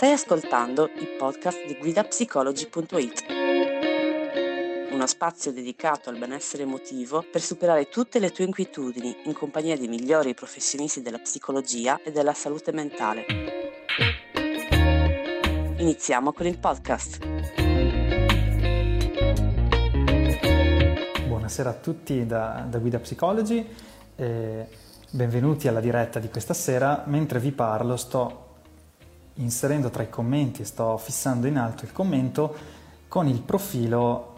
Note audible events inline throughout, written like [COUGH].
Stai ascoltando il podcast di guidapsicology.it, uno spazio dedicato al benessere emotivo per superare tutte le tue inquietudini in compagnia dei migliori professionisti della psicologia e della salute mentale. Iniziamo con il podcast. Buonasera a tutti da, da Guida Psychology. Eh, benvenuti alla diretta di questa sera. Mentre vi parlo sto inserendo tra i commenti sto fissando in alto il commento con il profilo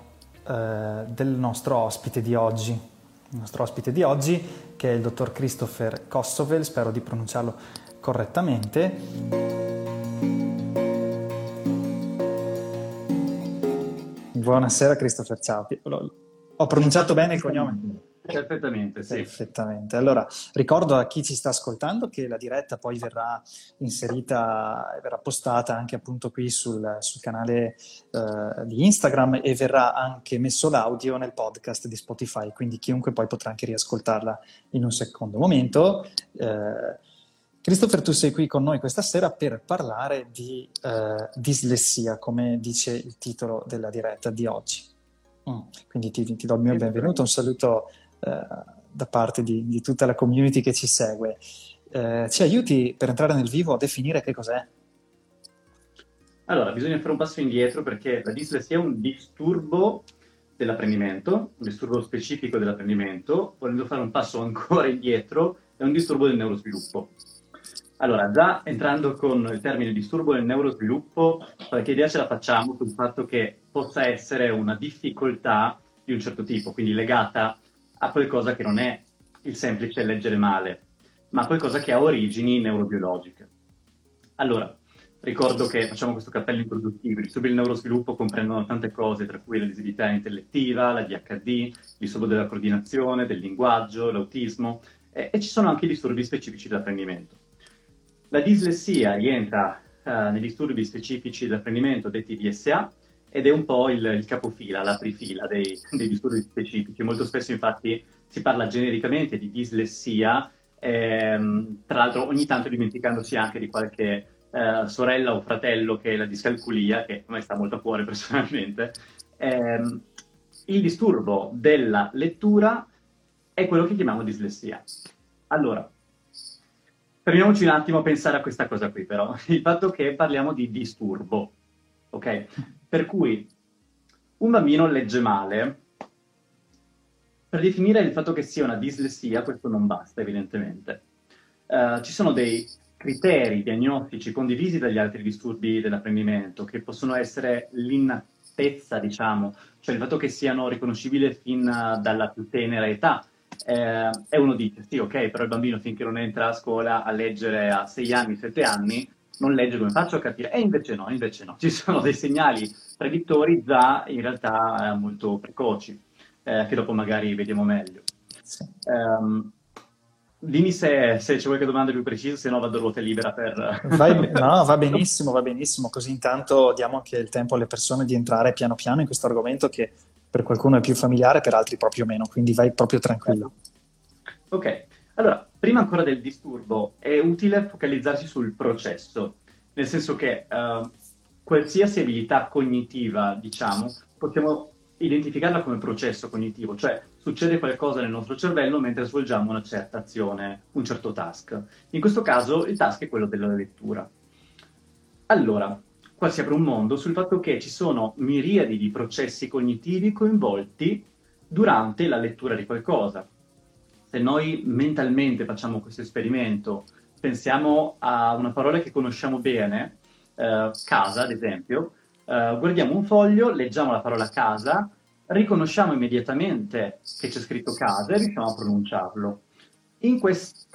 eh, del nostro ospite di oggi. Il nostro ospite di oggi che è il dottor Christopher Kossovel, spero di pronunciarlo correttamente. Buonasera Christopher, ciao. Ho pronunciato bene il cognome? Perfettamente, sì. Perfettamente. Allora, ricordo a chi ci sta ascoltando che la diretta poi verrà inserita, verrà postata anche appunto qui sul, sul canale uh, di Instagram e verrà anche messo l'audio nel podcast di Spotify, quindi chiunque poi potrà anche riascoltarla in un secondo momento. Uh, Christopher, tu sei qui con noi questa sera per parlare di uh, dislessia, come dice il titolo della diretta di oggi. Mm. Quindi ti, ti, do il mio benvenuto, un saluto eh, da parte di, di, tutta la community che ci segue. Eh, ci aiuti per entrare nel vivo a definire che cos'è? Allora, bisogna fare un passo indietro perché la dislessia è un disturbo dell'apprendimento, un disturbo specifico dell'apprendimento, volendo fare un passo ancora indietro, è un disturbo del neurosviluppo. Allora, già entrando con il termine disturbo del neurosviluppo, qualche idea ce la facciamo sul fatto che possa essere una difficoltà di un certo tipo, quindi legata a qualcosa che non è il semplice leggere male, ma qualcosa che ha origini neurobiologiche. Allora, ricordo che facciamo questo cappello introduttivo, i disturbi del neurosviluppo comprendono tante cose, tra cui la disabilità intellettiva, la DHD, il disturbo della coordinazione, del linguaggio, l'autismo, e, e ci sono anche i disturbi specifici dell'apprendimento. La dislessia rientra uh, nei disturbi specifici dell'apprendimento detti DSA, ed è un po' il, il capofila, l'aprifila dei, dei, disturbi specifici. Molto spesso infatti si parla genericamente di dislessia, ehm, tra l'altro ogni tanto dimenticandosi anche di qualche eh, sorella o fratello che è la discalculia, che a me sta molto a cuore [LAUGHS] personalmente. Eh, il disturbo della lettura è quello che chiamiamo dislessia. Allora, fermiamoci un attimo a pensare a questa cosa qui però, [LAUGHS] il fatto che parliamo di disturbo, ok? Per cui un bambino legge male, per definire il fatto che sia una dislessia, questo non basta evidentemente. Uh, ci sono dei criteri diagnostici condivisi dagli altri disturbi dell'apprendimento, che possono essere l'innattezza, diciamo, cioè il fatto che siano riconoscibili fin dalla più tenera età. Eh, e uno dice, sì, ok, però il bambino finché non entra a scuola a leggere a 6 anni, 7 anni, non legge come faccio a capire? E invece no, invece no. Ci sono dei segnali predittori già in realtà eh, molto precoci, eh, che dopo magari vediamo meglio. Sì. Um, dimmi se, se c'è qualche domanda più precisa, se no vado a ruota libera per... [LAUGHS] Vai, no, va [LAUGHS] benissimo, va benissimo, così intanto diamo anche il tempo alle persone di entrare piano piano in questo argomento che per qualcuno è più familiare, per altri proprio meno, quindi vai proprio tranquillo. Ok, allora, prima ancora del disturbo, è utile focalizzarsi sul processo, nel senso che uh, qualsiasi abilità cognitiva, diciamo, possiamo identificarla come processo cognitivo, cioè succede qualcosa nel nostro cervello mentre svolgiamo una certa azione, un certo task. In questo caso il task è quello della lettura. Allora, qua si apre un mondo sul fatto che ci sono miriadi di processi cognitivi coinvolti durante la lettura di qualcosa se noi mentalmente facciamo questo esperimento, pensiamo a una parola che conosciamo bene, eh, casa ad esempio, eh, guardiamo un foglio, leggiamo la parola casa, riconosciamo immediatamente che c'è scritto casa e riusciamo a pronunciarlo. In queste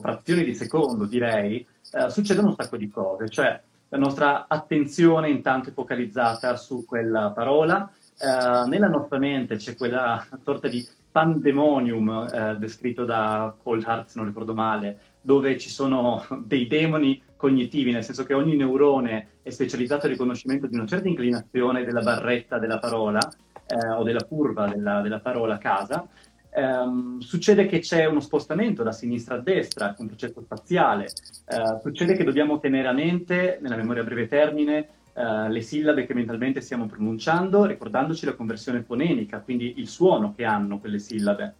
frazioni di secondo, direi, eh, succedono un sacco di cose, cioè la nostra attenzione intanto è focalizzata su quella parola, eh, nella nostra mente c'è quella [LAUGHS] sorta di pandemonium eh, descritto da Paul Hart, se non ricordo male, dove ci sono [LAUGHS] dei demoni cognitivi, nel senso che ogni neurone è specializzato al riconoscimento di una certa inclinazione della barretta della parola eh, o della curva della, della parola casa. Um, succede che c'è uno spostamento da sinistra a destra, un processo spaziale, uh, succede che dobbiamo tenere a mente, nella memoria a breve termine, uh, le sillabe che mentalmente stiamo pronunciando, ricordandoci la conversione fonemica, quindi il suono che hanno quelle sillabe.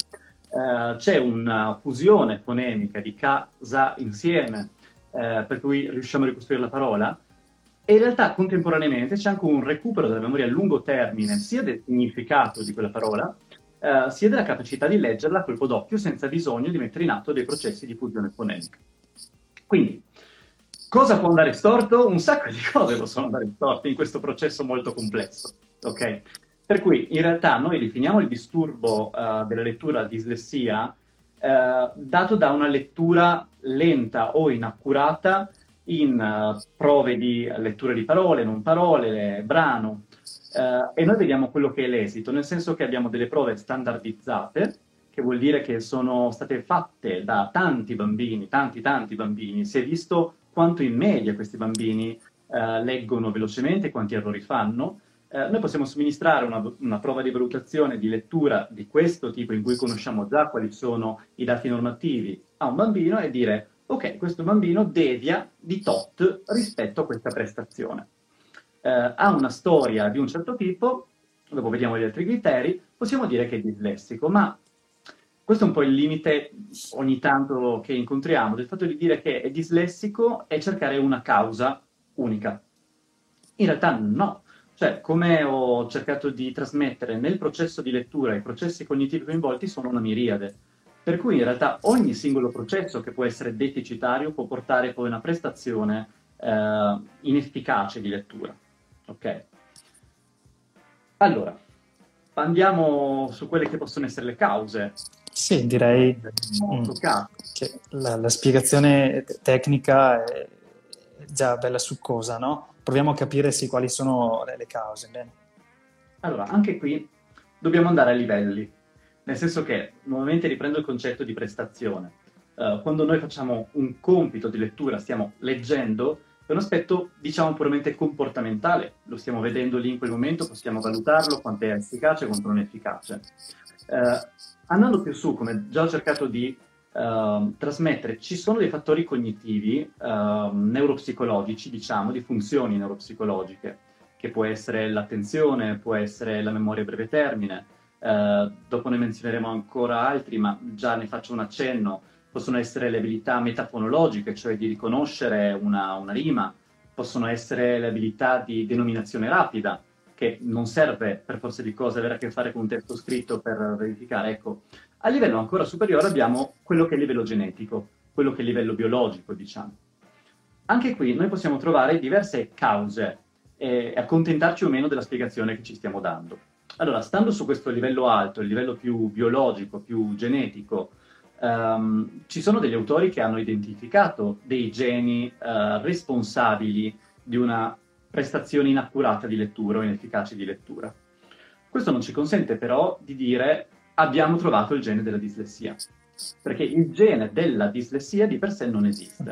Uh, c'è una fusione fonemica di casa insieme, per cui riusciamo a ricostruire la parola, e in realtà contemporaneamente c'è anche un recupero della memoria a lungo termine, sia del significato di quella parola, eh, sia della capacità di leggerla a colpo d'occhio senza bisogno di mettere in atto dei processi di fusione fonetica. Quindi, cosa può andare storto? Un sacco di cose possono andare storte in questo processo molto complesso. Ok? Per cui in realtà noi definiamo il disturbo uh, della lettura dislessia uh, dato da una lettura lenta o inaccurata in uh, prove di lettura di parole, non parole, brano, Uh, e noi vediamo quello che è l'esito, nel senso che abbiamo delle prove standardizzate, che vuol dire che sono state fatte da tanti bambini, tanti tanti bambini, si è visto quanto in media questi bambini uh, leggono velocemente, quanti errori fanno. Uh, noi possiamo somministrare una, una, prova di valutazione di lettura di questo tipo, in cui conosciamo già quali sono i dati normativi, a un bambino e dire, ok, questo bambino devia di tot rispetto a questa prestazione eh, ha una storia di un certo tipo, dopo vediamo gli altri criteri, possiamo dire che è dislessico, ma questo è un po' il limite ogni tanto che incontriamo, del fatto di dire che è dislessico e cercare una causa unica. In realtà no, cioè come ho cercato di trasmettere nel processo di lettura i processi cognitivi coinvolti sono una miriade, per cui in realtà ogni singolo processo che può essere deficitario può portare poi a una prestazione eh, inefficace di lettura. Ok. Allora, andiamo su quelle che possono essere le cause. Sì, direi mm, che la, la, spiegazione tecnica è già bella succosa, no? Proviamo a capire sì, quali sono le, le cause. Bene. Allora, anche qui dobbiamo andare a livelli, nel senso che, nuovamente riprendo il concetto di prestazione. Uh, quando noi facciamo un compito di lettura, stiamo leggendo, è un aspetto, diciamo, puramente comportamentale. Lo stiamo vedendo lì in quel momento, possiamo valutarlo, quanto è efficace, quanto non è efficace. Eh, andando più su, come già ho cercato di uh, trasmettere, ci sono dei fattori cognitivi, uh, neuropsicologici, diciamo, di funzioni neuropsicologiche, che può essere l'attenzione, può essere la memoria a breve termine. Uh, dopo ne menzioneremo ancora altri, ma già ne faccio un accenno possono essere le abilità metafonologiche, cioè di riconoscere una, una rima, possono essere le abilità di denominazione rapida, che non serve per forza di cose avere a che fare con un testo scritto per verificare. Ecco, a livello ancora superiore abbiamo quello che è il livello genetico, quello che è il livello biologico, diciamo. Anche qui noi possiamo trovare diverse cause e accontentarci o meno della spiegazione che ci stiamo dando. Allora, stando su questo livello alto, il livello più biologico, più genetico, um, ci sono degli autori che hanno identificato dei geni uh, responsabili di una prestazione inaccurata di lettura o inefficace di lettura. Questo non ci consente però di dire abbiamo trovato il gene della dislessia, perché il gene della dislessia di per sé non esiste.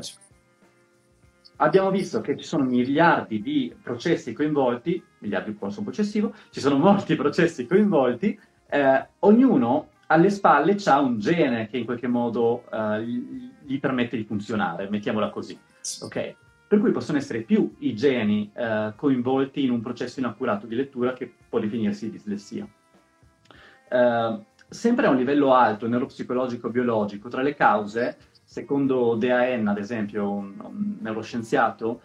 Abbiamo visto che ci sono miliardi di processi coinvolti, miliardi un po' eccessivo, ci sono molti processi coinvolti, eh, ognuno alle spalle c'ha un gene che in qualche modo uh, gli permette di funzionare, mettiamola così. Ok? Per cui possono essere più i geni uh, coinvolti in un processo inaccurato di lettura che può definirsi dislessia. Uh, sempre a un livello alto, neuropsicologico-biologico, tra le cause, secondo DAN, ad esempio, un, un neuroscienziato,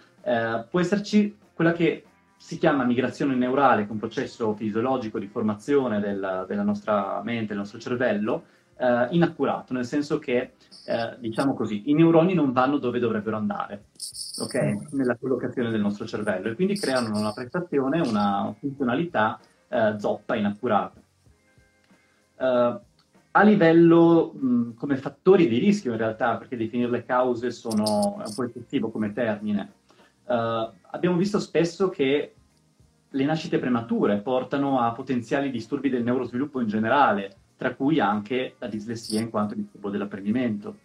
può esserci quella che si chiama migrazione neurale, che è un processo fisiologico di formazione del, della nostra mente, del nostro cervello, eh, inaccurato, nel senso che, eh, diciamo così, i neuroni non vanno dove dovrebbero andare, ok? Nella collocazione del nostro cervello, e quindi creano una prestazione, una funzionalità eh, zoppa, inaccurata. Uh, a livello mh, come fattori di rischio in realtà, perché definire le cause sono, è un po' eccessivo come termine, uh, abbiamo visto spesso che le nascite premature portano a potenziali disturbi del neurosviluppo in generale, tra cui anche la dislessia in quanto disturbo dell'apprendimento.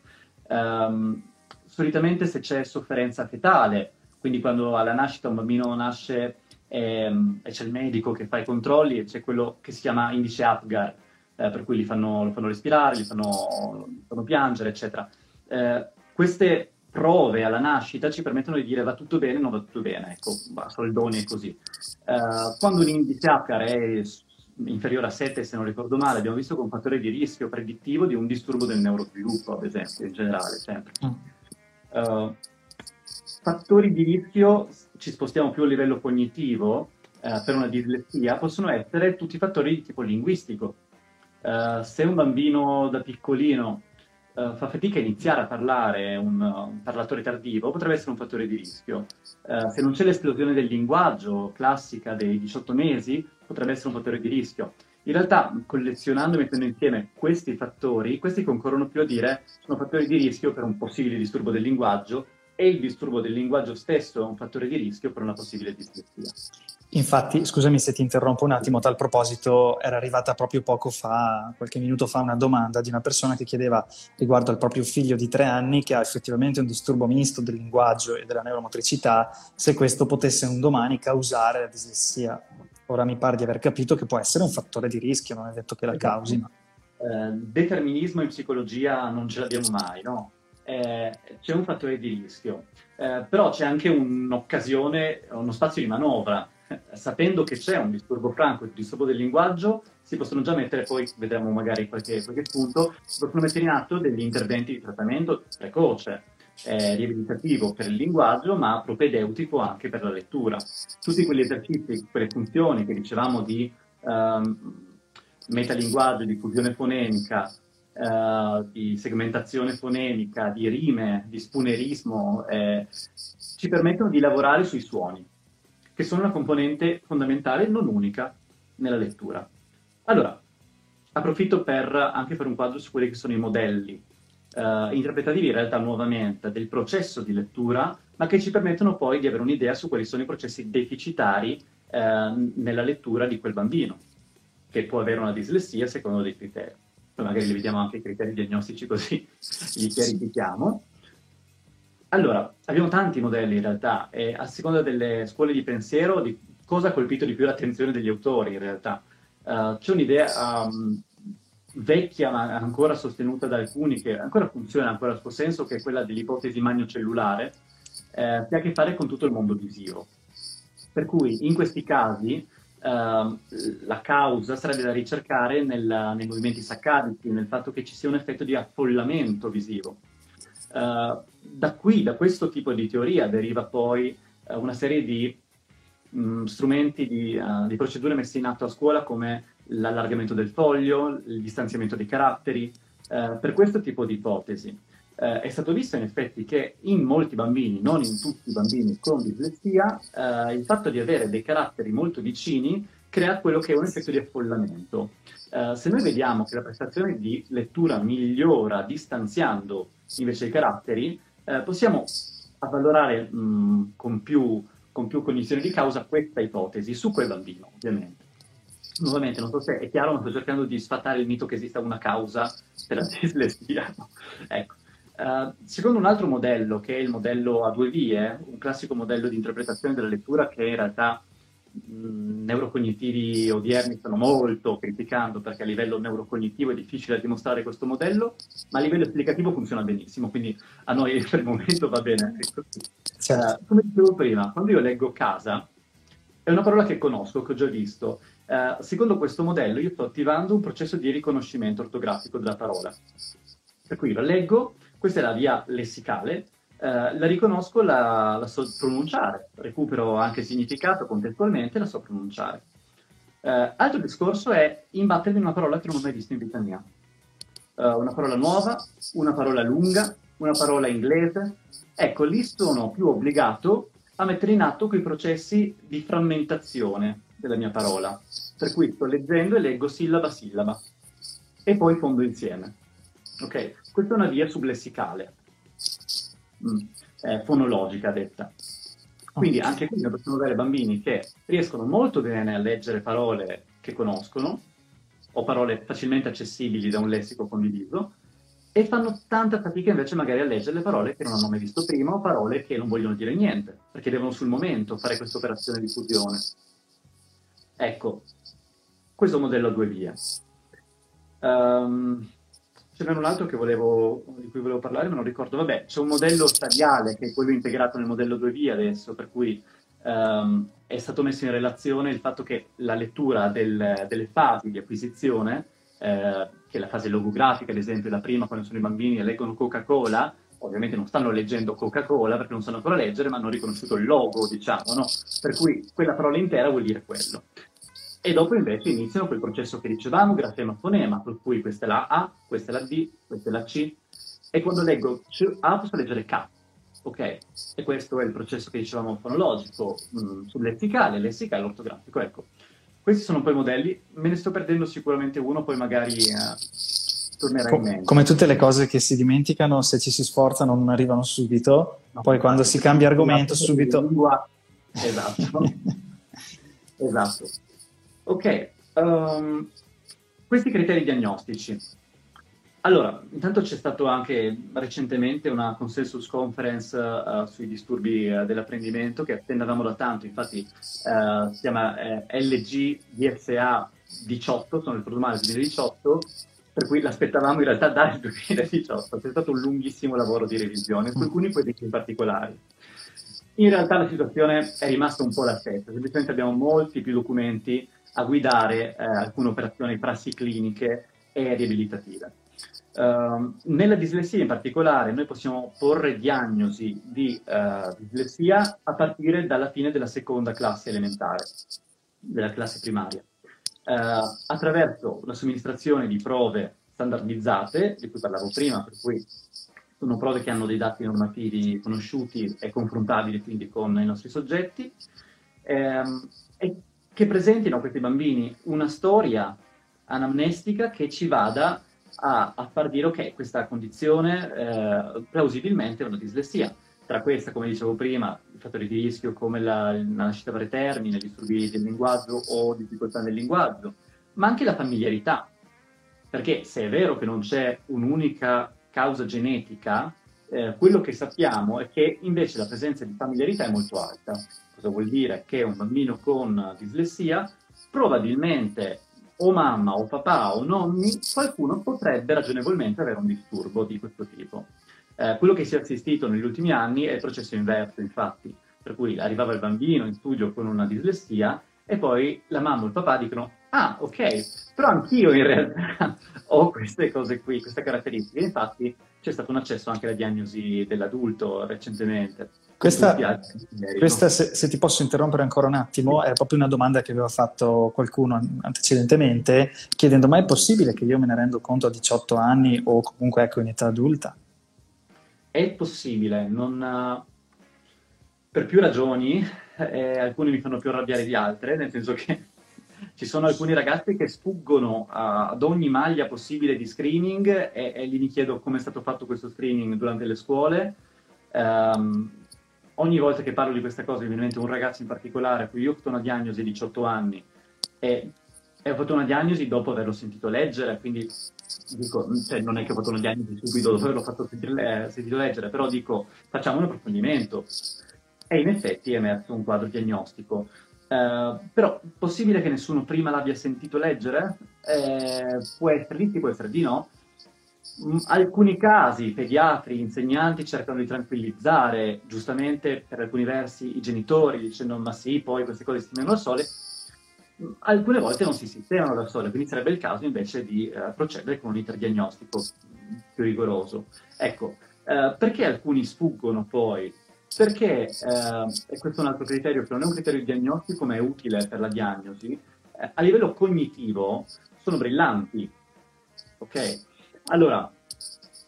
Um, solitamente se c'è sofferenza fetale, quindi quando alla nascita un bambino nasce ehm, e c'è il medico che fa i controlli e c'è quello che si chiama indice Apgar, eh, per cui li fanno, lo fanno respirare, li fanno, fanno piangere, eccetera. Eh, queste prove alla nascita ci permettono di dire va tutto bene, non va tutto bene, ecco, soldoni e così. Uh, quando l'indice Apgar è inferiore a 7, se non ricordo male, abbiamo visto che un fattore di rischio predittivo di un disturbo del neurosviluppo, ad esempio, in generale, sempre. Uh, fattori di rischio, ci spostiamo più a livello cognitivo, uh, per una dislessia, possono essere tutti fattori di tipo linguistico. se un bambino da piccolino uh, fa fatica a iniziare a parlare un, un, parlatore tardivo, potrebbe essere un fattore di rischio. Uh, se non c'è l'esplosione del linguaggio classica dei 18 mesi, potrebbe essere un fattore di rischio. In realtà, collezionando e mettendo insieme questi fattori, questi concorrono più a dire sono fattori di rischio per un possibile disturbo del linguaggio e il disturbo del linguaggio stesso è un fattore di rischio per una possibile dislessia. Infatti, scusami se ti interrompo un attimo, a tal proposito era arrivata proprio poco fa, qualche minuto fa, una domanda di una persona che chiedeva riguardo al proprio figlio di tre anni che ha effettivamente un disturbo misto del linguaggio e della neuromotricità, se questo potesse un domani causare la dislessia. Ora mi pare di aver capito che può essere un fattore di rischio, non è detto che la esatto. causi. Ma... Eh, determinismo in psicologia non ce l'abbiamo mai, no? Eh, c'è un fattore di rischio, eh, però c'è anche un'occasione, uno spazio di manovra [LAUGHS] sapendo che c'è un disturbo franco, il disturbo del linguaggio, si possono già mettere, poi vedremo magari qualche, qualche punto, si possono mettere in atto degli interventi di trattamento precoce, eh, riabilitativo per il linguaggio, ma propedeutico anche per la lettura. Tutti quegli esercizi, quelle funzioni che dicevamo di um, metalinguaggio, di fusione fonenica, uh, di segmentazione fonenica, di rime, di spunerismo, eh, ci permettono di lavorare sui suoni che sono una componente fondamentale, non unica, nella lettura. Allora, approfitto per, anche per un quadro su quelli che sono i modelli uh, interpretativi, in realtà nuovamente, del processo di lettura, ma che ci permettono poi di avere un'idea su quali sono i processi deficitari uh, nella lettura di quel bambino, che può avere una dislessia secondo dei criteri. Poi magari li vediamo anche i criteri diagnostici così li chiarifichiamo. Allora, abbiamo tanti modelli in realtà e a seconda delle scuole di pensiero di cosa ha colpito di più l'attenzione degli autori in realtà. Uh, c'è un'idea um, vecchia ma ancora sostenuta da alcuni che ancora funziona, ancora il suo senso, che è quella dell'ipotesi magnocellulare, eh, che ha a che fare con tutto il mondo visivo. Per cui in questi casi uh, la causa sarebbe da ricercare nel, nei movimenti saccadici, nel fatto che ci sia un effetto di affollamento visivo. Uh, da qui, da questo tipo di teoria, deriva poi uh, una serie di mh, mm, strumenti, di, uh, di, procedure messe in atto a scuola come l'allargamento del foglio, il distanziamento dei caratteri, per questo tipo di ipotesi. è stato visto in effetti che in molti bambini, non in tutti i bambini con dislessia, il fatto di avere dei caratteri molto vicini crea quello che è un effetto di affollamento. Uh, se noi vediamo che la prestazione di lettura migliora distanziando invece i caratteri, uh, possiamo avvalorare mh, con, più, con più cognizione di causa questa ipotesi su quel bambino, ovviamente. Nuovamente, non so se è chiaro, ma sto cercando di sfatare il mito che esista una causa per la [LAUGHS] dislessia. ecco. Uh, secondo un altro modello, che è il modello a due vie, un classico modello di interpretazione della lettura che in realtà mh, neurocognitivi odierni stanno molto criticando perché a livello neurocognitivo è difficile dimostrare questo modello, ma a livello esplicativo funziona benissimo, quindi a noi [LAUGHS] per il momento va bene. Uh, come dicevo prima, quando io leggo casa, è una parola che conosco, che ho già visto. Uh, secondo questo modello io sto attivando un processo di riconoscimento ortografico della parola. Per cui la leggo, questa è la via lessicale, eh, la riconosco, la, la, so pronunciare, recupero anche il significato contestualmente, la so pronunciare. Eh, altro discorso è imbattermi in una parola che non ho mai visto in vita mia. Uh, una parola nuova, una parola lunga, una parola inglese. Ecco, lì sono più obbligato a mettere in atto quei processi di frammentazione della mia parola. Per cui sto leggendo e leggo sillaba a sillaba e poi fondo insieme. Ok? Questa è una via sublessicale mm, eh, fonologica detta. Quindi anche qui noi possiamo avere bambini che riescono molto bene a leggere parole che conoscono o parole facilmente accessibili da un lessico condiviso e fanno tanta fatica invece magari a leggere le parole che non hanno mai visto prima o parole che non vogliono dire niente, perché devono sul momento fare questa operazione di fusione. Ecco, questo modello a due vie. Um, ce n'era un altro volevo, di cui volevo parlare, ma non ricordo. Vabbè, c'è un modello stadiale che è quello integrato nel modello 2V adesso, per cui um, è stato messo in relazione il fatto che la lettura del, delle fasi di acquisizione, eh, che è la fase logografica, ad esempio, la prima quando sono i bambini e leggono Coca-Cola, ovviamente non stanno leggendo Coca-Cola perché non sanno ancora leggere, ma hanno riconosciuto il logo, diciamo, no? Per cui quella parola intera vuol dire quello. E dopo invece iniziano quel processo che dicevamo, grafema-fonema, per cui questa è la A, questa è la D, questa è la C, e quando leggo A posso leggere K, ok? E questo è il processo che dicevamo fonologico, mh, mm, sul lessicale, lessicale, ortografico, ecco. Questi sono poi i modelli, me ne sto perdendo sicuramente uno, poi magari eh, tornerà in mente. Come tutte le cose che si dimenticano, se ci si sforza non arrivano subito, no, poi quando si cambia argomento subito... Esatto. [LAUGHS] esatto. Ok, um, questi criteri diagnostici. Allora, intanto c'è stato anche recentemente una consensus conference uh, sui disturbi uh, dell'apprendimento che attendavamo da tanto, infatti uh, si chiama LG DSA 18, sono il programma del 2018, per cui l'aspettavamo in realtà dal 2018, c'è stato un lunghissimo lavoro di revisione su alcuni quesiti in particolare. In realtà la situazione è rimasta un po' la stessa, semplicemente abbiamo molti più documenti a guidare eh, alcune operazioni prassi cliniche e riabilitative. Uh, nella dislessia in particolare noi possiamo porre diagnosi di uh, dislessia a partire dalla fine della seconda classe elementare, della classe primaria, uh, attraverso la somministrazione di prove standardizzate, di cui parlavo prima, per cui sono prove che hanno dei dati normativi conosciuti e confrontabili quindi con i nostri soggetti, ehm, e che presentino a questi bambini una storia anamnestica che ci vada a, a far dire ok, questa condizione eh, plausibilmente è una dislessia. Tra questa, come dicevo prima, i fattori di rischio come la, la nascita pretermine, disturbi del linguaggio o difficoltà nel linguaggio, ma anche la familiarità. Perché se è vero che non c'è un'unica causa genetica, eh, quello che sappiamo è che invece la presenza di familiarità è molto alta. Cosa vuol dire? Che un bambino con dislessia probabilmente o mamma o papà o nonni, qualcuno potrebbe ragionevolmente avere un disturbo di questo tipo. Eh, quello che si è assistito negli ultimi anni è il processo inverso, infatti, per cui arrivava il bambino in studio con una dislessia e poi la mamma o il papà dicono ah ok, però anch'io in realtà [LAUGHS] ho queste cose qui, queste caratteristiche. Infatti c'è stato un accesso anche alla diagnosi dell'adulto recentemente. Questa, questa se, se, ti posso interrompere ancora un attimo, è proprio una domanda che aveva fatto qualcuno antecedentemente, chiedendo ma è possibile che io me ne rendo conto a 18 anni o comunque ecco in età adulta? È possibile, non, per più ragioni, eh, alcune mi fanno più arrabbiare di altre, nel senso che ci sono alcuni ragazzi che sfuggono ad ogni maglia possibile di screening e, e mi chiedo come è stato fatto questo screening durante le scuole. Um, ogni volta che parlo di questa cosa mi viene in mente un ragazzo in particolare a cui io ho fatto una diagnosi a 18 anni e, e, ho fatto una diagnosi dopo averlo sentito leggere, quindi dico, cioè, non è che ho fatto una diagnosi subito dopo averlo fatto sentire, eh, sentito leggere, però dico facciamo un approfondimento. E in effetti è emerso un quadro diagnostico. Uh, però possibile che nessuno prima l'abbia sentito leggere? Eh, può essere di sì, può essere di no. In mm, alcuni casi pediatri, insegnanti cercano di tranquillizzare giustamente per alcuni versi i genitori dicendo ma sì, poi queste cose si sistemano da sole. Mm, alcune volte non si sistemano da sole, quindi sarebbe il caso invece di uh, procedere con un iter diagnostico più rigoroso. Ecco, uh, perché alcuni sfuggono poi perché, eh, e questo è un altro criterio che non è un criterio diagnostico ma è utile per la diagnosi, eh, a livello cognitivo sono brillanti. Ok? Allora,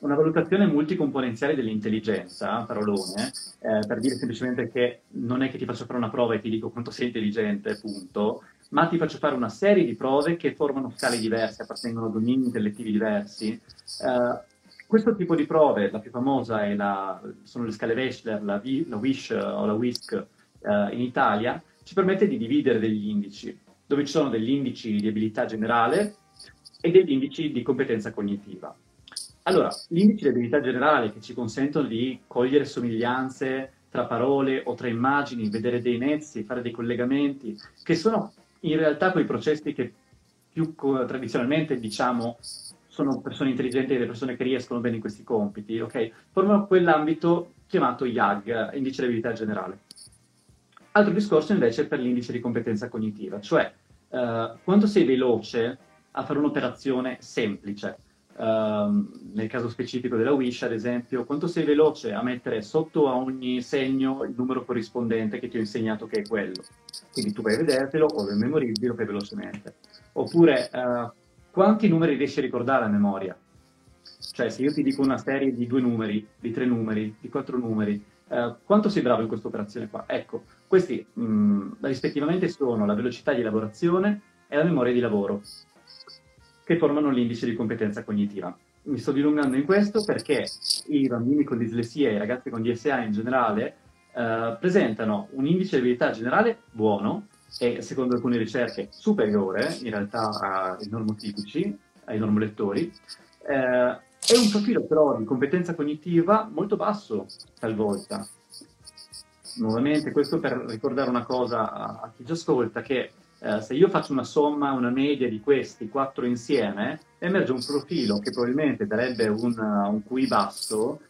una valutazione multicomponenziale dell'intelligenza, parolone, eh, per dire semplicemente che non è che ti faccio fare una prova e ti dico quanto sei intelligente, punto, ma ti faccio fare una serie di prove che formano scale diverse, appartengono a domini intellettivi diversi, eh, questo tipo di prove, la più famosa la, sono le scale Wechsler, la, la WISH o la WISC eh, in Italia, ci permette di dividere degli indici, dove ci sono degli indici di abilità generale e degli indici di competenza cognitiva. Allora, gli indici di abilità generale che ci consentono di cogliere somiglianze tra parole o tra immagini, vedere dei nezzi, fare dei collegamenti, che sono in realtà quei processi che più tradizionalmente diciamo sono persone intelligenti e le persone che riescono bene in questi compiti, ok? Formano quell'ambito chiamato IAG, indice di abilità generale. Altro discorso invece è per l'indice di competenza cognitiva, cioè uh, quanto sei veloce a fare un'operazione semplice. Uh, nel caso specifico della Wish, ad esempio, quanto sei veloce a mettere sotto a ogni segno il numero corrispondente che ti ho insegnato che è quello. Quindi tu vai a vedertelo o lo memorizzi, lo fai velocemente. Oppure uh, quanti numeri riesci a ricordare a memoria? Cioè, se io ti dico una serie di due numeri, di tre numeri, di quattro numeri, eh, quanto sei bravo in questa operazione qua? Ecco, questi mh, mm, rispettivamente sono la velocità di elaborazione e la memoria di lavoro, che formano l'indice di competenza cognitiva. Mi sto dilungando in questo perché i bambini con dislessia e i ragazzi con DSA in generale eh, presentano un indice di abilità generale buono e secondo alcune ricerche superiore in realtà ai normotipici, ai normolettori, eh, è un profilo però di competenza cognitiva molto basso talvolta. Nuovamente, questo per ricordare una cosa a, a chi ci ascolta, che eh, se io faccio una somma, una media di questi quattro insieme, emerge un profilo che probabilmente darebbe un, un QI basso,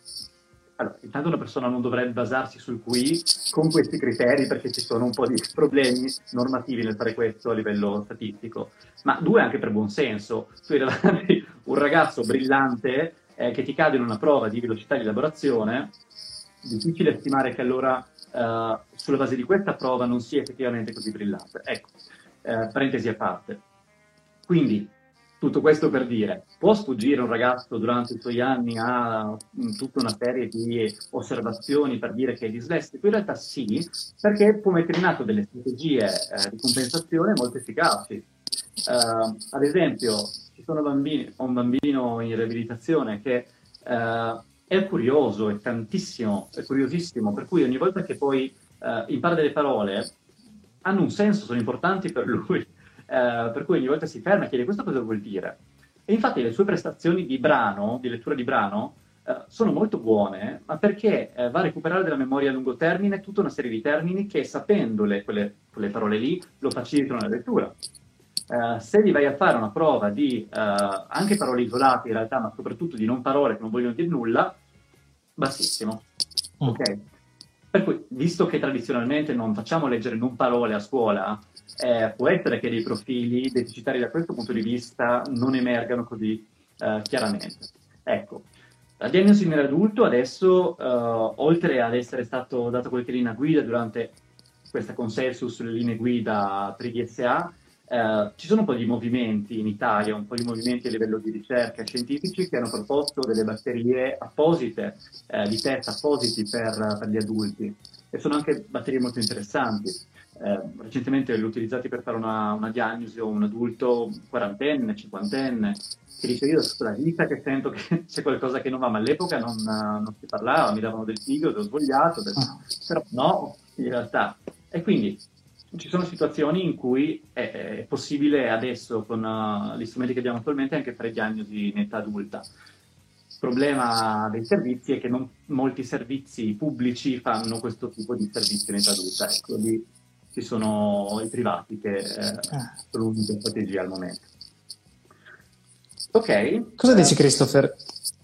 allora, intanto una persona non dovrebbe basarsi sul QI con questi criteri perché ci sono un po' di [LAUGHS] problemi normativi nel fare questo a livello statistico, ma due anche per buon senso. Tu hai davanti [LAUGHS] un ragazzo brillante eh, che ti cade in una prova di velocità di elaborazione, difficile stimare che allora eh, sulla base di questa prova non sia effettivamente così brillante. Ecco, eh, parentesi a parte. Quindi, tutto questo per dire, può sfuggire un ragazzo durante i suoi anni a mm, tutta una serie di osservazioni per dire che è dislessico? In realtà sì, perché può mettere in atto delle strategie eh, di compensazione molto efficaci. Uh, ad esempio, ci sono bambini, ho un bambino in riabilitazione che uh, è curioso, è tantissimo, è curiosissimo, per cui ogni volta che poi uh, impara delle parole hanno un senso, sono importanti per lui, per cui ogni volta si ferma e chiede questo cosa vuol dire. E infatti le sue prestazioni di brano, di lettura di brano, Uh, sono molto buone, ma perché uh, va a recuperare della memoria a lungo termine tutta una serie di termini che, sapendole quelle, quelle parole lì, lo facilitano la lettura. Uh, se gli vai a fare una prova di uh, anche parole isolate in realtà, ma soprattutto di non parole che non vogliono dire nulla, bassissimo. Mm. Ok? Per cui, visto che tradizionalmente non facciamo leggere non parole a scuola, eh, può essere che dei profili deficitari da questo punto di vista non emergano così uh, chiaramente. Ecco, la diagnosi nell'adulto adesso, oltre ad essere stato dato qualche linea guida durante questa consensus sulle linee guida per i DSA, eh, ci sono un po' di movimenti in Italia, un po' di movimenti a livello di ricerca scientifici che hanno proposto delle batterie apposite, eh, di test appositi per, per, gli adulti e sono anche batterie molto interessanti. Eh, recentemente li ho utilizzati per fare una, una diagnosi o un adulto quarantenne, cinquantenne, che dice io tutta la vita che sento che [LAUGHS] c'è qualcosa che non va, ma all'epoca non, non si parlava, mi davano del figo, ho svogliato, del... Ah. però no, in realtà. E quindi ci sono situazioni in cui è, è possibile adesso, con uh, gli strumenti che abbiamo attualmente, anche fare diagnosi in età adulta. Il problema dei servizi è che non molti servizi pubblici fanno questo tipo di servizio in età adulta. Ecco, ci sono i privati che eh, ah. sono l'unica strategia al momento. Ok. Cosa dici, Christopher?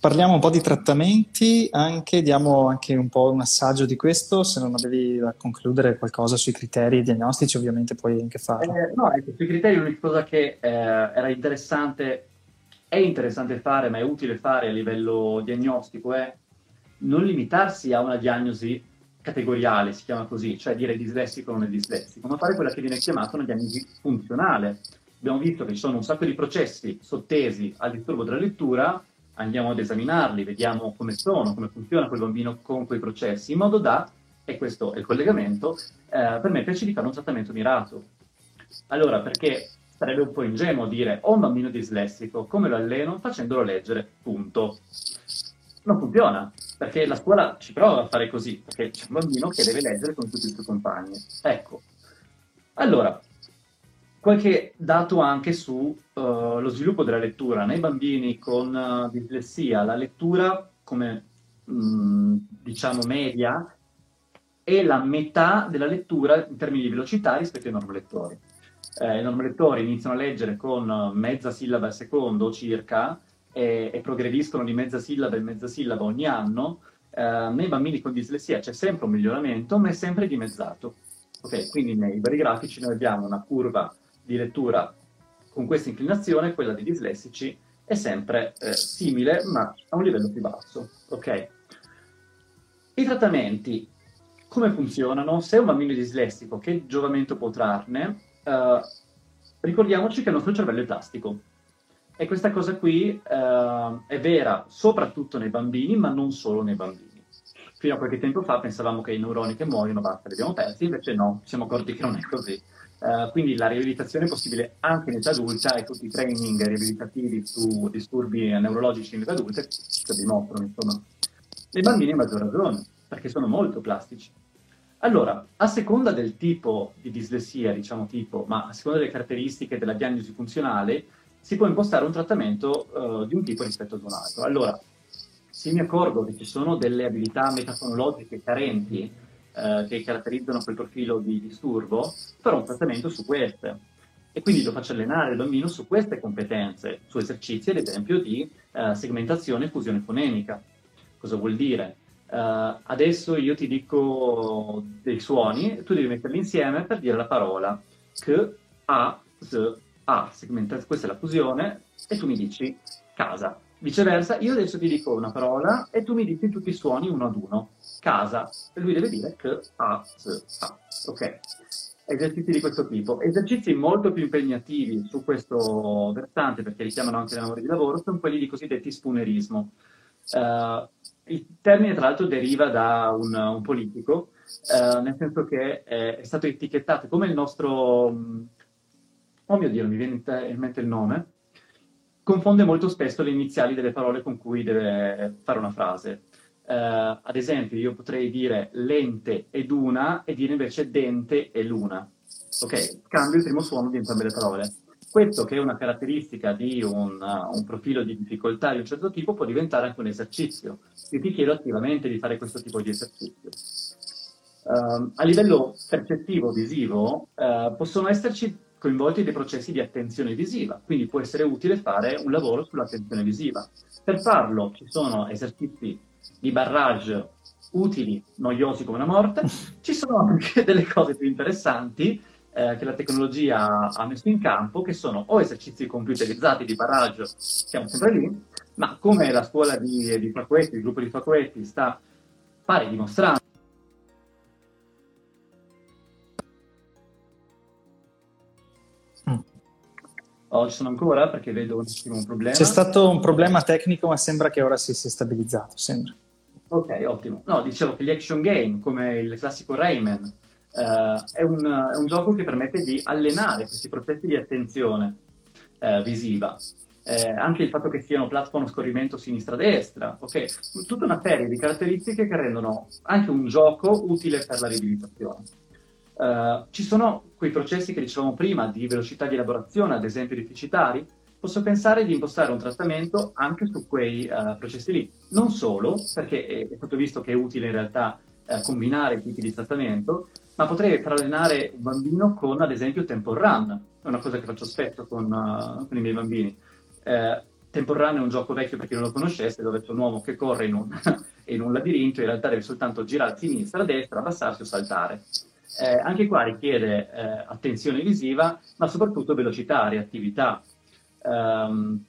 Parliamo un po' di trattamenti, anche, diamo anche un po' un assaggio di questo, se non avevi da concludere qualcosa sui criteri diagnostici ovviamente puoi anche farlo. Eh, no, ecco, sui criteri l'unica cosa che eh, era interessante, è interessante fare, ma è utile fare a livello diagnostico, è non limitarsi a una diagnosi categoriale, si chiama così, cioè dire dislessico o non è dislessico, ma fare quella che viene chiamata una diagnosi funzionale. Abbiamo visto che ci sono un sacco di processi sottesi al disturbo della lettura andiamo ad esaminarli, vediamo come sono, come funziona quel bambino con quei processi, in modo da, e questo è il collegamento, eh, permetterci di fare un trattamento mirato. Allora, perché sarebbe un po' ingenuo dire ho un bambino dislessico, come lo alleno? Facendolo leggere, punto. Non funziona, perché la scuola ci prova a fare così, perché c'è un bambino che deve leggere con tutti i suoi compagni. Ecco. Allora, qualche dato anche sullo eh, uh, sviluppo della lettura. Nei bambini con uh, dislessia la lettura come mh, mm, diciamo media è la metà della lettura in termini di velocità rispetto ai normolettori. Eh, I normolettori iniziano a leggere con mezza sillaba al secondo circa e, e progrediscono di mezza sillaba in mezza sillaba ogni anno. Eh, nei bambini con dislessia c'è sempre un miglioramento, ma è sempre dimezzato. Ok, quindi nei vari grafici noi abbiamo una curva di lettura con questa inclinazione, quella dei dislessici è sempre eh, simile, ma a un livello più basso. Ok? I trattamenti, come funzionano? Se è un bambino dislessico, che giovamento può trarne? Uh, ricordiamoci che il nostro cervello è plastico. E questa cosa qui uh, è vera soprattutto nei bambini, ma non solo nei bambini. Fino a qualche tempo fa pensavamo che i neuroni che muoiono basta, li abbiamo persi, invece no, ci siamo accorti che non è così. Uh, quindi la riabilitazione è possibile anche in età adulta e tutti i training riabilitativi su disturbi neurologici in età adulta ce dimostrano, insomma. Nei bambini a maggior ragione, perché sono molto plastici. Allora, a seconda del tipo di dislessia, diciamo tipo, ma a seconda delle caratteristiche della diagnosi funzionale, si può impostare un trattamento uh, di un tipo rispetto ad un altro. Allora, se mi accorgo che ci sono delle abilità metafonologiche carenti uh, che caratterizzano quel profilo di disturbo, farò un trattamento su queste. E quindi lo faccio allenare il bambino su queste competenze, su esercizi, ad esempio, di uh, segmentazione e fusione fonemica. Cosa vuol dire? Uh, adesso io ti dico dei suoni, tu devi metterli insieme per dire la parola K, A, Z, A. Segmenta, questa è la fusione e tu mi dici casa. Viceversa, io adesso ti dico una parola e tu mi dici tutti i suoni uno ad uno. Casa. E lui deve dire K, A, Z, A. Ok. Esercizi di questo tipo. Esercizi molto più impegnativi su questo versante, perché richiamano anche le di lavoro, sono quelli di cosiddetti spoonerismo. Uh, il termine, tra l'altro, deriva da un, un politico, uh, nel senso che è, è, stato etichettato come il nostro. Mm, oh mio Dio, mi viene in mente il nome. Confonde molto spesso le iniziali delle parole con cui deve fare una frase. Uh, ad esempio, io potrei dire lente ed una e dire invece dente e luna. Ok, cambio il primo suono di entrambe le parole. Questo, che è una caratteristica di un, uh, un, profilo di difficoltà di un certo tipo, può diventare anche un esercizio. Io ti chiedo attivamente di fare questo tipo di esercizio. Uh, a livello percettivo, visivo, uh, possono esserci coinvolti dei processi di attenzione visiva, quindi può essere utile fare un lavoro sull'attenzione visiva. Per farlo ci sono esercizi di barrage utili, noiosi come una morte, ci sono anche [LAUGHS] delle cose più interessanti eh, che la tecnologia ha messo in campo, che sono o esercizi computerizzati di barraggio, siamo sempre lì, ma come la scuola di, di Facquetti, il gruppo di Facquetti sta pare dimostrando, Oh, ci sono ancora perché vedo un problema. C'è stato un problema tecnico, ma sembra che ora si sia stabilizzato. Sembra. Ok, ottimo. No, dicevo che gli action game, come il classico Rayman, Uh, è, un, è, un, gioco che permette di allenare questi processi di attenzione uh, visiva. Eh, anche il fatto che siano platform scorrimento sinistra-destra, ok? Tutta una serie di caratteristiche che rendono anche un gioco utile per la riabilitazione. Uh, ci sono quei processi che dicevamo prima di velocità di elaborazione, ad esempio deficitari. Posso pensare di impostare un trattamento anche su quei processi lì. Non solo, perché è, stato visto che è utile in realtà combinare i tipi di trattamento, ma potrei far allenare un bambino con, ad esempio, Temple Run. È una cosa che faccio spesso con, uh, con i miei bambini. Eh, Temple Run è un gioco vecchio per chi non lo conoscesse, dove c'è un uomo che corre in un, [LAUGHS] in un labirinto, in realtà deve soltanto girare a sinistra, a destra, abbassarsi o saltare. Eh, anche qua richiede eh, attenzione visiva, ma soprattutto velocità, reattività. Um,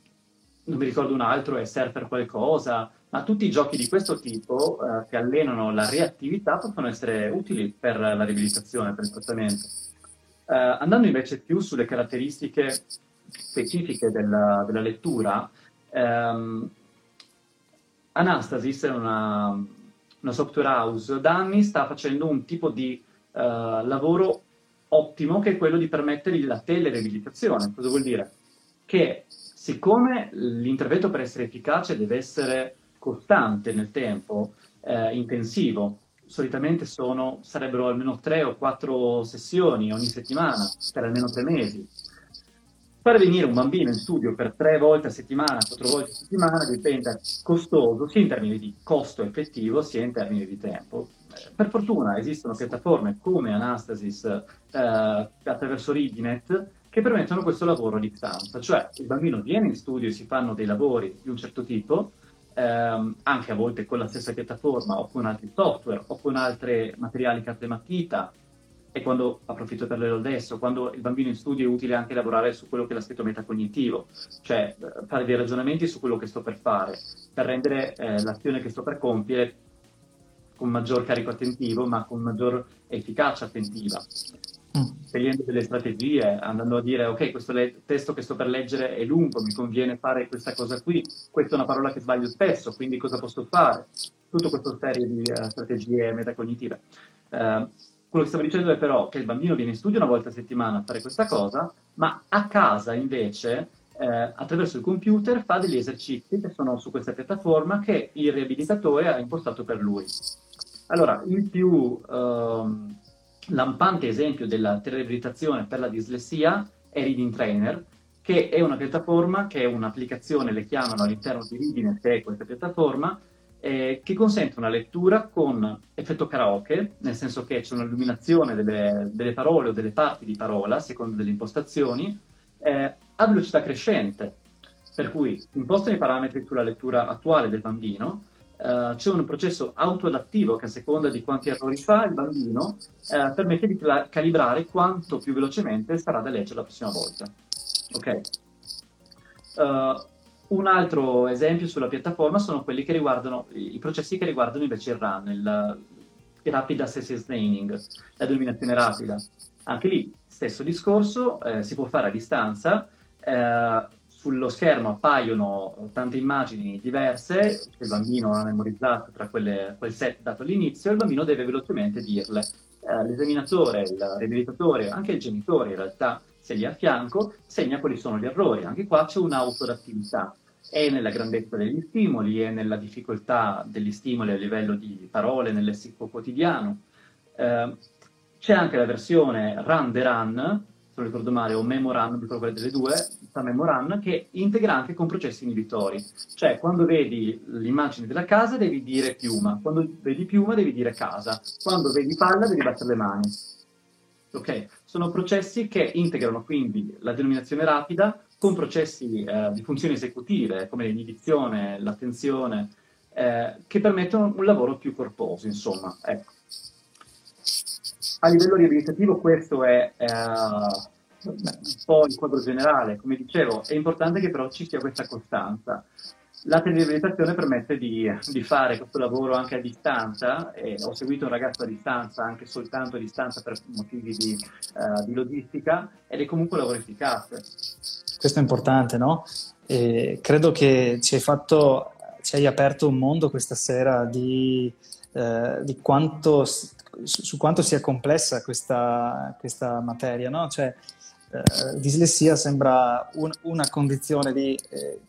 non mi ricordo un altro, è surfer qualcosa, ma tutti i giochi di questo tipo eh, che allenano la reattività possono essere utili per la riabilitazione, per il trattamento. Eh, andando invece più sulle caratteristiche specifiche della, della lettura, ehm, Anastasis una, una, software house, da anni sta facendo un tipo di uh, lavoro ottimo che è quello di permettere la telereabilitazione. Cosa vuol dire? Che siccome l'intervento per essere efficace deve essere costante nel tempo, eh, intensivo. Solitamente sono, sarebbero almeno tre o quattro sessioni ogni settimana per almeno tre mesi. Fare venire un bambino in studio per tre volte a settimana, quattro volte a settimana diventa costoso sia in termini di costo effettivo sia in termini di tempo. Per fortuna esistono piattaforme come Anastasis eh, attraverso Riginet che permettono questo lavoro a distanza, cioè il bambino viene in studio e si fanno dei lavori di un certo tipo, ehm, anche a volte con la stessa piattaforma o con altri software o con altri materiali carta e matita, e quando, approfitto per dirlo adesso, quando il bambino in studio è utile anche lavorare su quello che è l'aspetto metacognitivo, cioè eh, fare dei ragionamenti su quello che sto per fare, per rendere eh, l'azione che sto per compiere con maggior carico attentivo, ma con maggior efficacia attentiva. Mm. Scegliendo delle strategie, andando a dire ok, questo le- testo che sto per leggere è lungo, mi conviene fare questa cosa qui, questa è una parola che sbaglio spesso, quindi cosa posso fare? Tutta questa serie di uh, strategie metacognitive. Uh, quello che stavo dicendo è però che il bambino viene in studio una volta a settimana a fare questa cosa, ma a casa invece, eh, attraverso il computer, fa degli esercizi che sono su questa piattaforma che il riabilitatore ha impostato per lui. Allora, il più ehm, lampante esempio della riabilitazione per la dislessia è Reading Trainer, che è una piattaforma, che è un'applicazione, le chiamano all'interno di Reading, che è questa piattaforma, eh, che consente una lettura con effetto karaoke, nel senso che c'è un'illuminazione delle, delle parole o delle parti di parola, secondo delle impostazioni, eh, a velocità crescente. Per cui impostano i parametri sulla lettura attuale del bambino, Uh, c'è un processo autoadattivo che a seconda di quanti errori fa il bambino uh, permette di cla- calibrare quanto più velocemente sarà da leggere la prossima volta. Ok? Uh, un altro esempio sulla piattaforma sono quelli che riguardano i processi che riguardano invece il run, il, il rapid access training, la denominazione rapida. Anche lì, stesso discorso, eh, si può fare a distanza, eh, sullo schermo appaiono tante immagini diverse, il bambino ha memorizzato tra quelle, quel set dato all'inizio, e il bambino deve velocemente dirle. Eh, l'esaminatore, il riabilitatore, anche il genitore in realtà se lì a fianco, segna quali sono gli errori. Anche qua c'è un'autodattività. È nella grandezza degli stimoli, è nella difficoltà degli stimoli a livello di parole nel lessico quotidiano. Eh, c'è anche la versione run the run, se non ricordo male, o memo run, non ricordo quale delle due, sta memo run, che integra anche con processi inibitori. Cioè, quando vedi l'immagine della casa devi dire piuma, quando vedi piuma devi dire casa, quando vedi palla devi battere le mani. Ok? Sono processi che integrano quindi la denominazione rapida con processi eh, di funzioni esecutive come l'inibizione, l'attenzione, eh, che permettono un lavoro più corposo, insomma. Ecco. A livello riabilitativo questo è eh, un po' il quadro generale. Come dicevo, è importante che però ci sia questa costanza. La teleabilitazione permette di, di, fare questo lavoro anche a distanza. E ho seguito un ragazzo a distanza, anche soltanto a distanza per motivi di, uh, di logistica, ed è comunque un lavoro efficace. Questo è importante, no? E credo che ci hai fatto, ci hai aperto un mondo questa sera di, eh, di quanto, su, su, quanto sia complessa questa, questa materia, no? Cioè, eh, dislessia sembra un, una condizione di eh,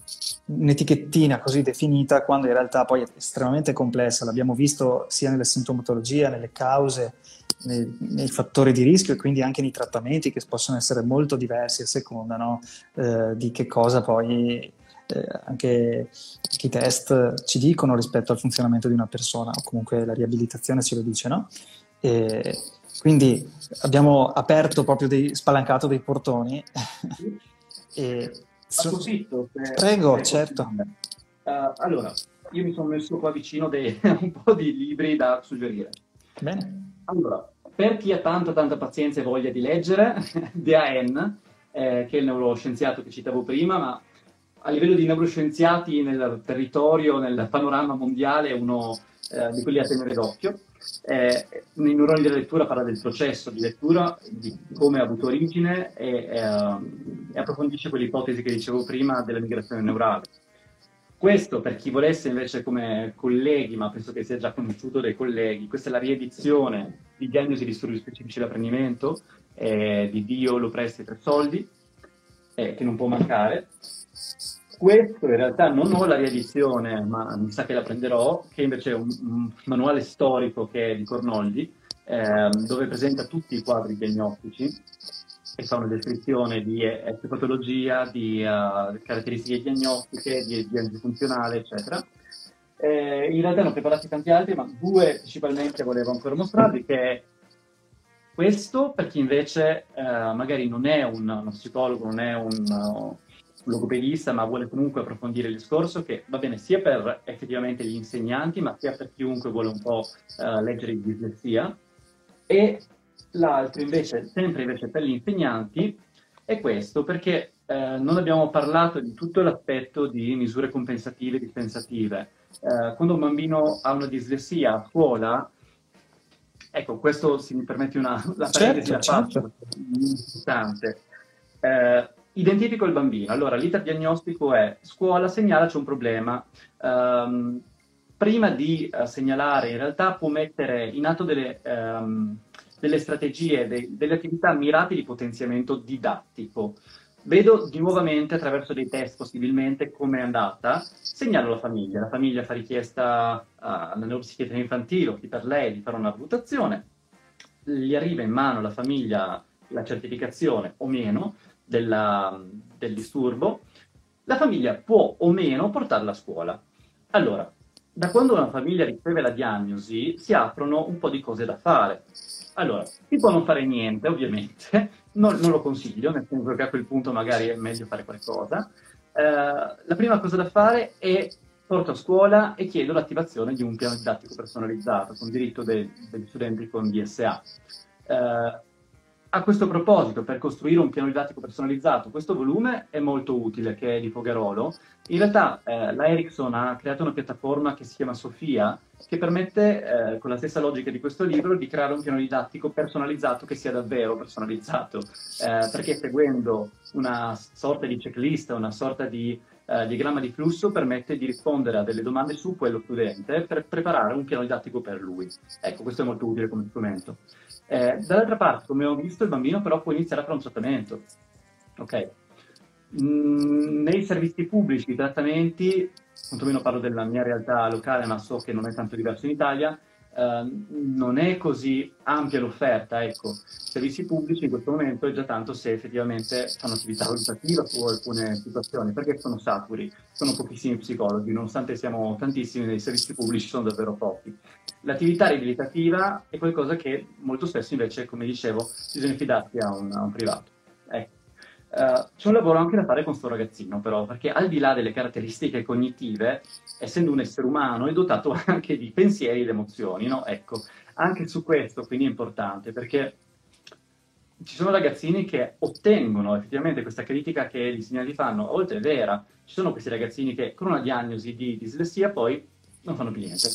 un'etichettina così definita quando in realtà poi è estremamente complessa, l'abbiamo visto sia nelle sintomatologie, nelle cause, nei, nei, fattori di rischio e quindi anche nei trattamenti che possono essere molto diversi a seconda no? eh, di che cosa poi eh, anche i test ci dicono rispetto al funzionamento di una persona o comunque la riabilitazione ce lo dice, no? E, quindi abbiamo aperto proprio dei, spalancato dei portoni. e Approfitto. Per, Prego, per certo. Uh, allora, io mi sono messo qua vicino dei, [LAUGHS] un po' di libri da suggerire. Bene. Allora, per chi ha tanta tanta pazienza e voglia di leggere, [LAUGHS] DAN, eh, che è il neuroscienziato che citavo prima, ma a livello di neuroscienziati nel territorio, nel panorama mondiale, è uno eh, di quelli a tenere d'occhio. Eh, nei neuroni della lettura parla del processo di lettura, di come ha avuto origine e, eh, e approfondisce quell'ipotesi che dicevo prima della migrazione neurale. Questo per chi volesse invece come colleghi, ma penso che sia già conosciuto dai colleghi, questa è la riedizione di diagnosi di disturbi specifici dell'apprendimento eh, di Dio, Lopresti e Tre Soldi, eh, che non può mancare questo in realtà non ho la riedizione, ma mi sa che la prenderò, che invece è un, un manuale storico che è di Cornoldi, eh, dove presenta tutti i quadri diagnostici e fa una descrizione di eh, patologia, di uh, caratteristiche diagnostiche, di diagnosi funzionale, eccetera. Eh, in realtà ne ho preparati tanti altri, ma due principalmente volevo ancora mostrarvi, che è questo per chi invece eh, magari non è un, uno psicologo, non è un, logopedista, ma vuole comunque approfondire il discorso, che va bene sia per effettivamente gli insegnanti, ma sia per chiunque vuole un po' uh, leggere di dislessia. E l'altro invece, sempre invece per gli insegnanti, è questo, perché eh, non abbiamo parlato di tutto l'aspetto di misure compensative e dispensative. Eh, quando un bambino ha una dislessia a scuola, ecco, questo se mi permetti una la certo, certo. importante. Eh, identifico il bambino. Allora, l'iter diagnostico è scuola segnala c'è un problema. Um, prima di uh, segnalare, in realtà può mettere in atto delle, um, delle strategie, de- delle attività mirate di potenziamento didattico. Vedo di nuovamente attraverso dei test possibilmente come è andata, segnalo la famiglia, la famiglia fa richiesta alla neuropsichiatria infantile o chi per lei di fare una valutazione, gli arriva in mano alla famiglia la certificazione o meno della, del disturbo, la famiglia può o meno portarla a scuola. Allora, da quando una famiglia riceve la diagnosi si aprono un po' di cose da fare. Allora, si può non fare niente, ovviamente, [LAUGHS] non, non, lo consiglio, nel senso che a quel punto magari è meglio fare qualcosa. Eh, la prima cosa da fare è porto a scuola e chiedo l'attivazione di un piano didattico personalizzato con diritto de- degli studenti con DSA. Eh, a questo proposito, per costruire un piano didattico personalizzato, questo volume è molto utile, che è di Fogarolo. In realtà eh, la Ericsson ha creato una piattaforma che si chiama Sofia, che permette, eh, con la stessa logica di questo libro, di creare un piano didattico personalizzato che sia davvero personalizzato, eh, perché seguendo una sorta di checklist, una sorta di eh, diagramma di flusso, permette di rispondere a delle domande su quello studente per preparare un piano didattico per lui. Ecco, questo è molto utile come strumento. Eh, dall'altra parte, come ho visto, il bambino però può iniziare a fare un trattamento. Ok? Mm, nei servizi pubblici, i trattamenti, quantomeno parlo della mia realtà locale, ma so che non è tanto diverso in Italia, Ehm, non è così ampia l'offerta, ecco, servizi pubblici in questo momento è già tanto se effettivamente fanno attività valutativa su alcune situazioni, perché sono saturi, sono pochissimi psicologi, nonostante siamo tantissimi nei servizi pubblici sono davvero pochi. L'attività riabilitativa è qualcosa che molto spesso invece, come dicevo, bisogna fidarsi a un, a un privato. Uh, c'è un lavoro anche da fare con questo ragazzino, però, perché al di là delle caratteristiche cognitive, essendo un essere umano, è dotato [LAUGHS] anche di pensieri ed emozioni, no? Ecco, anche su questo quindi è importante, perché ci sono ragazzini che ottengono effettivamente questa critica che gli insegnanti fanno, oltre è vera, ci sono questi ragazzini che con una diagnosi di dislessia poi non fanno più niente.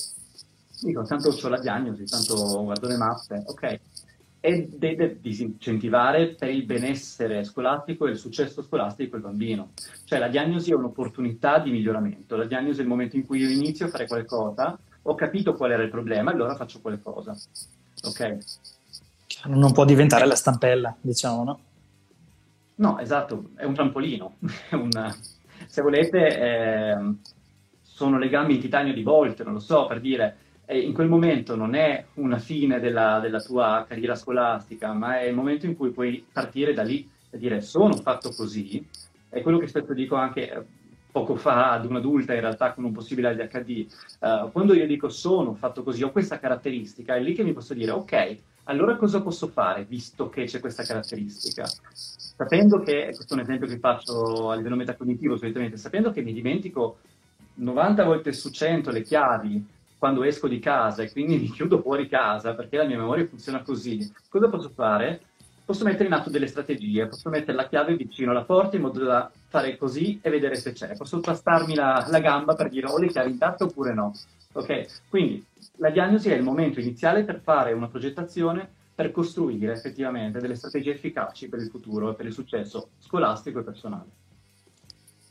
Dicono, tanto ho la diagnosi, tanto guardo le mappe, ok, e deve disincentivare per il benessere scolastico e il successo scolastico del bambino. Cioè la diagnosi è un'opportunità di miglioramento, la diagnosi è il momento in cui io inizio a fare qualcosa, ho capito qual era il problema, allora faccio qualcosa. Ok? Non può diventare la stampella, diciamo, no? No, esatto, è un trampolino. [LAUGHS] è un, se volete, eh, sono legami in titanio di volte, non lo so, per dire eh, in quel momento non è una fine della, della, tua carriera scolastica, ma è il momento in cui puoi partire da lì e dire sono fatto così. È quello che spesso dico anche eh, poco fa ad un'adulta in realtà con un possibile ADHD. Uh, quando io dico sono fatto così, ho questa caratteristica, è lì che mi posso dire ok, allora cosa posso fare visto che c'è questa caratteristica? Sapendo che, questo è un esempio che faccio a livello metacognitivo solitamente, sapendo che mi dimentico 90 volte su 100 le chiavi quando esco di casa e quindi mi chiudo fuori casa perché la mia memoria funziona così, cosa posso fare? Posso mettere in atto delle strategie, posso mettere la chiave vicino alla porta in modo da fare così e vedere se c'è. Posso tastarmi la, la gamba per dire ho le chiavi intatte oppure no. Ok? Quindi la diagnosi è il momento iniziale per fare una progettazione per costruire effettivamente delle strategie efficaci per il futuro e per il successo scolastico e personale.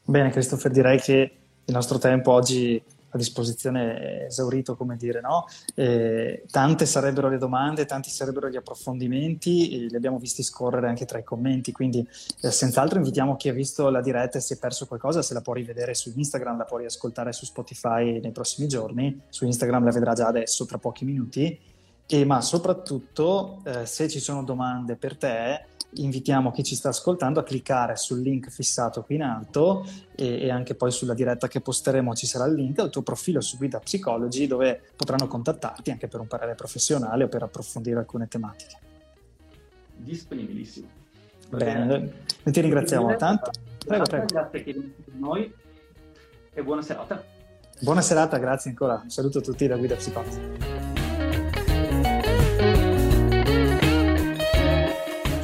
Bene, Christopher, direi che il nostro tempo oggi a disposizione esaurito, come dire, no? Eh, tante sarebbero le domande, tanti sarebbero gli approfondimenti, li abbiamo visti scorrere anche tra i commenti, quindi eh, senz'altro invitiamo chi ha visto la diretta e si è perso qualcosa, se la può rivedere su Instagram, la può riascoltare su Spotify nei prossimi giorni, su Instagram la vedrà già adesso, tra pochi minuti, e, ma soprattutto eh, se ci sono domande per te, invitiamo chi ci sta ascoltando a cliccare sul link fissato qui in alto e, e, anche poi sulla diretta che posteremo ci sarà il link al tuo profilo su Guida Psychology dove potranno contattarti anche per un parere professionale o per approfondire alcune tematiche. Disponibilissimo. Bene, noi ti ringraziamo tanto. Prego, prego. Grazie a noi e buona serata. Buona serata, grazie ancora. Un saluto a tutti da Guida Psychology.